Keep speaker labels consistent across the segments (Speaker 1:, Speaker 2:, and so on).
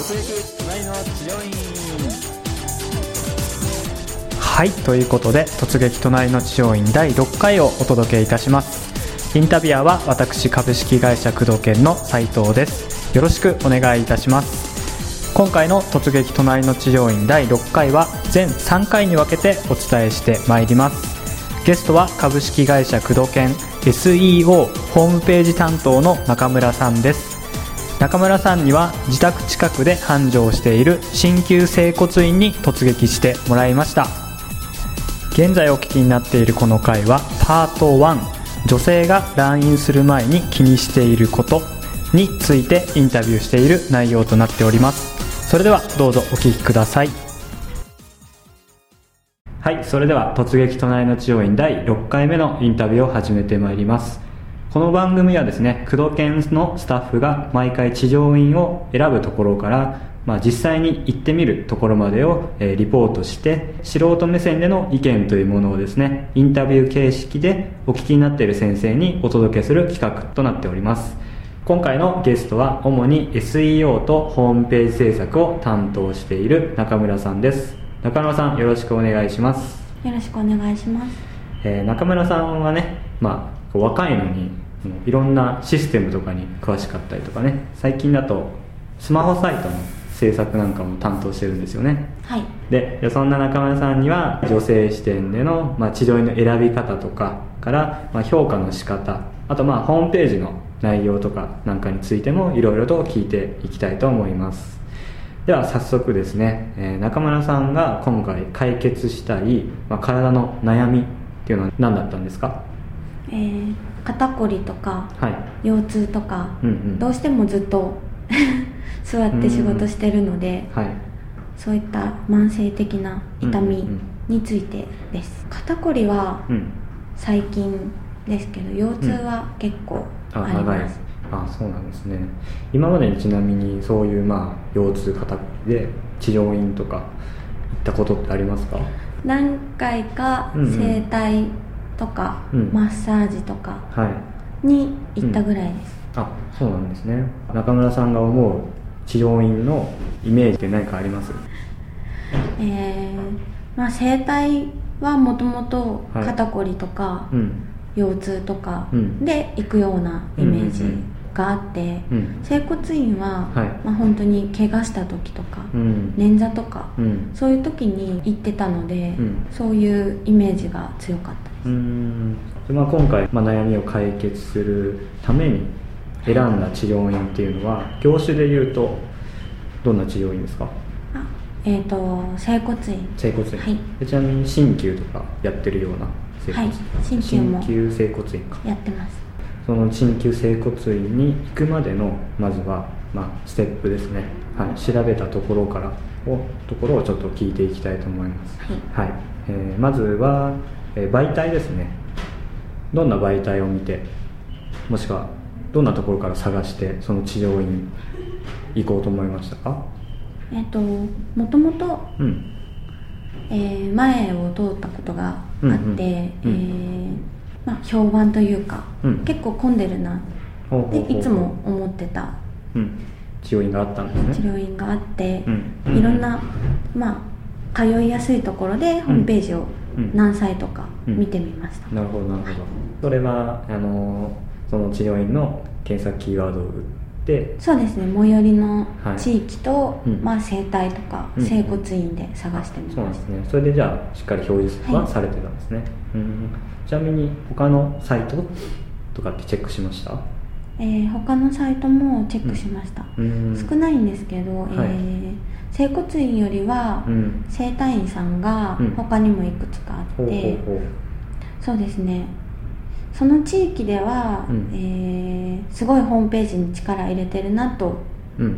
Speaker 1: 突撃隣の治療院
Speaker 2: はいということで突撃隣の治療院第6回をお届けいたします。インタビュアーは私株式会社工藤研の斉藤です。よろしくお願いいたします。今回の突撃隣の治療院第6回は全3回に分けてお伝えしてまいります。ゲストは株式会社工藤研 SEO ホームページ担当の中村さんです。中村さんには自宅近くで繁盛している鍼灸整骨院に突撃してもらいました。現在お聞きになっているこの回はパート1女性が来院する前に気にしていることについてインタビューしている内容となっております。それではどうぞお聞きください。はいそれでは突撃隣の治療院第6回目のインタビューを始めてまいります。この番組はですね工藤研のスタッフが毎回地上院を選ぶところから、まあ、実際に行ってみるところまでを、えーリポートして素人目線での意見というものをですねインタビュー形式でお聞きになっている先生にお届けする企画となっております。今回のゲストは主に SEO とホームページ制作を担当している中村さんです。中村さんよろしくお願いします。
Speaker 3: よろしくお願いします。
Speaker 2: えー中村さんはね、まあ、若いのにいろんなシステムとかに詳しかったりとかね。最近だとスマホサイトの制作なんかも担当してるんですよね。
Speaker 3: はい。
Speaker 2: ででそんな中村さんには女性視点での、まあ、治療院の選び方とかから、まあ、評価の仕方あとまあホームページの内容とかなんかについてもいろいろと聞いていきたいと思います。では早速ですね、えー中村さんが今回解決したい、まあ、体の悩みっていうのは何だったんですか？
Speaker 3: えー、肩こりとか
Speaker 2: はい。
Speaker 3: 腰痛とか、
Speaker 2: うんうん。
Speaker 3: どうしてもずっと 座って仕事してるので、
Speaker 2: はい。
Speaker 3: そういった慢性的な痛み
Speaker 2: うんうん
Speaker 3: についてです、肩こりは
Speaker 2: うん。
Speaker 3: 最近ですけど腰痛は結構
Speaker 2: あ
Speaker 3: あり
Speaker 2: 長い
Speaker 3: ます、
Speaker 2: あそうなんですね。今までにちなみにそういうまあ腰痛肩こりで治療院とか行ったことってありますか？
Speaker 3: 何回か
Speaker 2: うんうん
Speaker 3: 整体とか、
Speaker 2: うん。
Speaker 3: マッサージとか
Speaker 2: はい。
Speaker 3: に行ったぐらいです、
Speaker 2: あそうなんですね。中村さんが思う治療院のイメージって何かあります？
Speaker 3: えーまあ、整体はもともと
Speaker 2: はい。
Speaker 3: 肩こりとか、
Speaker 2: うん。
Speaker 3: 腰痛とか
Speaker 2: うん。
Speaker 3: で行くようなイメージ。
Speaker 2: うんうんうん
Speaker 3: があって、
Speaker 2: うん。
Speaker 3: 整骨院は、
Speaker 2: はい。
Speaker 3: まあ、本当に怪我した時とか、
Speaker 2: うん。
Speaker 3: 捻挫とか、
Speaker 2: うん。
Speaker 3: そういう時に行ってたので、
Speaker 2: うん。
Speaker 3: そういうイメージが強かったです、
Speaker 2: まあ、今回、まあ、悩みを解決するために選んだ治療院っていうのは業種でいうとどんな治療院ですか？
Speaker 3: あえっ、と整骨院。
Speaker 2: 整骨院、
Speaker 3: はい。
Speaker 2: でちなみに鍼灸とかやってるような整骨院、
Speaker 3: はい。鍼灸も
Speaker 2: 鍼灸整骨院か。
Speaker 3: やってます
Speaker 2: その鍼灸整骨院に行くまでのまずは、まあ、ステップですね、はい、調べたところからをところをちょっと聞いていきたいと思います。
Speaker 3: はい。
Speaker 2: はい。えーまずは、えー媒体ですね。どんな媒体を見てもしくはどんなところから探してその治療院行こうと思いましたか？
Speaker 3: えっ、ともともと、
Speaker 2: うん。
Speaker 3: えー前を通ったことがあって、
Speaker 2: うんうん。
Speaker 3: えーまあ、評判というか、
Speaker 2: うん。
Speaker 3: 結構混んでるな。っていつも思ってた。
Speaker 2: うん。治療院があったんですね。
Speaker 3: 治療院があって、
Speaker 2: うん。
Speaker 3: いろんな、まあ、通いやすいところでホームページを
Speaker 2: うん。
Speaker 3: 何歳とか
Speaker 2: うん。
Speaker 3: 見てみました、
Speaker 2: なるほどなるほど。それはあのその治療院の検索キーワードを打って
Speaker 3: そうですね最寄りの
Speaker 2: はい。
Speaker 3: 地域と、
Speaker 2: うん。
Speaker 3: まあ、整体とか
Speaker 2: うん。
Speaker 3: 整骨院で探してみ
Speaker 2: そうなん
Speaker 3: ました、
Speaker 2: ですね。それでじゃあしっかり表示は
Speaker 3: はい。
Speaker 2: されてたんですね、うん。ちなみに他のサイトとかってチェックしました？
Speaker 3: えー他のサイトもチェックしました、
Speaker 2: うん。
Speaker 3: 少ないんですけど、えー整骨院よりは、
Speaker 2: うん。
Speaker 3: 整体院さんが
Speaker 2: うん。
Speaker 3: 他にもいくつかあって、そうですねその地域では、
Speaker 2: うん。
Speaker 3: えーすごいホームページに力入れてるなと
Speaker 2: うん。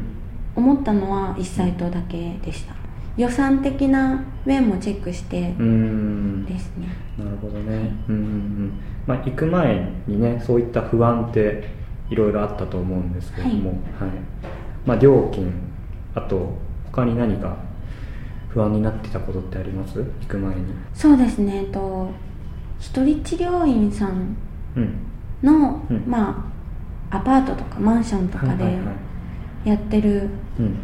Speaker 3: 思ったのは1サイトだけでした。予算的な面もチェックして
Speaker 2: うん。
Speaker 3: ですね、
Speaker 2: なるほどね。うんうんうん。まあ行く前にねそういった不安っていろいろあったと思うんですけれども、はい。まあ、料金あと他に何か不安になってたことってあります？行く前に。
Speaker 3: そうですね。と一人治療院さんの、
Speaker 2: うん。
Speaker 3: まあアパートとかマンションとかでやってる
Speaker 2: うん。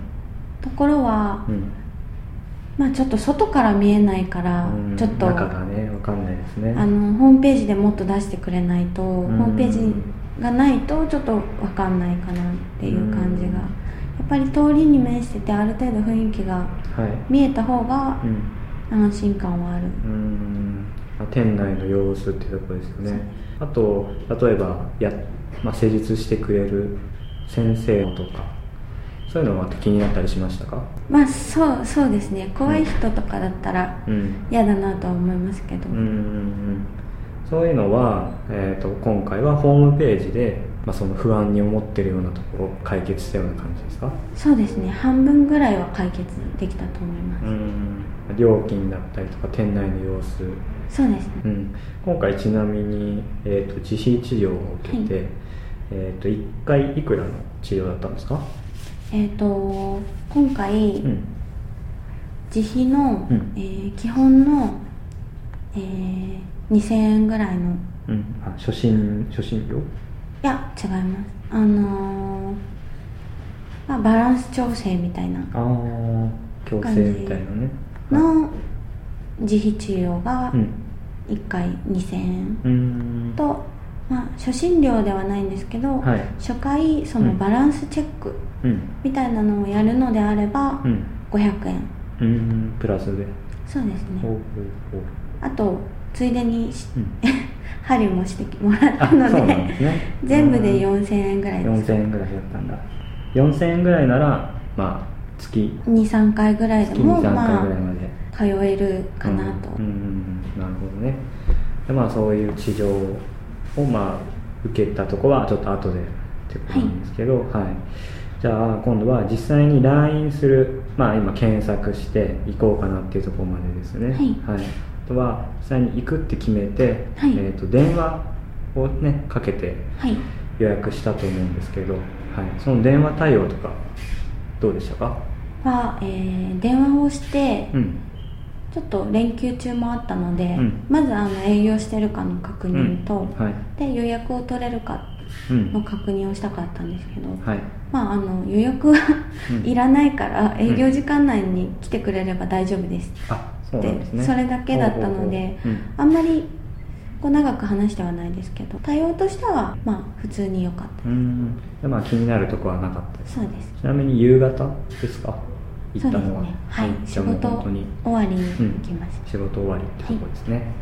Speaker 3: ところは、
Speaker 2: うん。
Speaker 3: まあちょっと外から見えないから、
Speaker 2: うん。
Speaker 3: ちょっと
Speaker 2: 中がねわかんないですね。
Speaker 3: あのホームページでもっと出してくれないと、
Speaker 2: ん。
Speaker 3: ホームページがないとちょっと分かんないかなっていう感じが、
Speaker 2: うん。
Speaker 3: やっぱり通りに面しててある程度雰囲気が
Speaker 2: はい。
Speaker 3: 見えた方が
Speaker 2: うん。
Speaker 3: 安心感はある、
Speaker 2: 店内の様子っていうところですよね。あと例えばや、まあ、施術してくれる先生とかそういうのは気になったりしましたか？
Speaker 3: まあそうそうですね。怖い人とかだったら
Speaker 2: うん。
Speaker 3: 嫌だなとは思いますけど、
Speaker 2: うんうんうん。そういうのは、えー、と今回はホームページで、まあ、その不安に思ってるようなところを解決したような感じですか？
Speaker 3: そうですね。半分ぐらいは解決できたと思います、
Speaker 2: うん。料金だったりとか店内の様子
Speaker 3: そうですね。
Speaker 2: うん、今回ちなみに、えー、と自費治療を受けて、
Speaker 3: はい。
Speaker 2: えー、と1回いくらの治療だったんですか、
Speaker 3: えっ、と今回、
Speaker 2: うん。
Speaker 3: 自費の、
Speaker 2: うん。
Speaker 3: えー基本の、えー2000円ぐらいの
Speaker 2: うん、あ初診初診料？
Speaker 3: いや違います。あのーまあ、バランス調整みたいな
Speaker 2: ああ矯正みたいなね。
Speaker 3: の自費治療が
Speaker 2: うん。
Speaker 3: 1回2000円
Speaker 2: うん。
Speaker 3: と、まあ、初診料ではないんですけど、
Speaker 2: はい。
Speaker 3: 初回そのバランスチェック
Speaker 2: うん。
Speaker 3: みたいなのをやるのであれば
Speaker 2: うん。
Speaker 3: 500円。
Speaker 2: うん。プラスで。
Speaker 3: そうですね。あとついでにし
Speaker 2: うん。
Speaker 3: 針もしてもらったので
Speaker 2: ね。
Speaker 3: 全部で
Speaker 2: うん
Speaker 3: 4000円ぐらいです。
Speaker 2: 4000円ぐらいだったんだ。4000円ぐらいならまあ月。
Speaker 3: 23回ぐらいで
Speaker 2: 月23回
Speaker 3: もま
Speaker 2: ぐらいまで、
Speaker 3: あ通えるかなと、
Speaker 2: うんうんうん。なるほどね。でまあそういう治療をまあ受けたとこはちょっと後でってことなんですけどはい、じゃあ今度は実際に来院するまあ今検索して行こうかなっていうところまでですね。
Speaker 3: はい。
Speaker 2: あとは実際に行くって決めて、
Speaker 3: はい。
Speaker 2: えー、と電話をねかけて
Speaker 3: はい。
Speaker 2: 予約したと思うんですけど、はい、その電話対応とかどうでしたか？
Speaker 3: は、えー電話をして、
Speaker 2: うん
Speaker 3: ちょっと連休中もあったので、
Speaker 2: うん。
Speaker 3: まずあの営業してるかの確認と、
Speaker 2: うん。はい。
Speaker 3: で予約を取れるか
Speaker 2: うん。
Speaker 3: の確認をしたかったんですけど、
Speaker 2: はい。
Speaker 3: まああの予約は
Speaker 2: うん。
Speaker 3: いらないから営業時間内に来てくれれば大丈夫です。
Speaker 2: あそうね。
Speaker 3: それだけだったのであんまりこう長く話してはないですけど対応としてはまあ普通に良かった。
Speaker 2: でまあ気になるとこはなかったです。
Speaker 3: そうです。
Speaker 2: ちなみに夕方ですか？行ったのは
Speaker 3: ね。はい。仕事終わりに行きました、
Speaker 2: 仕事終わりってとこですね、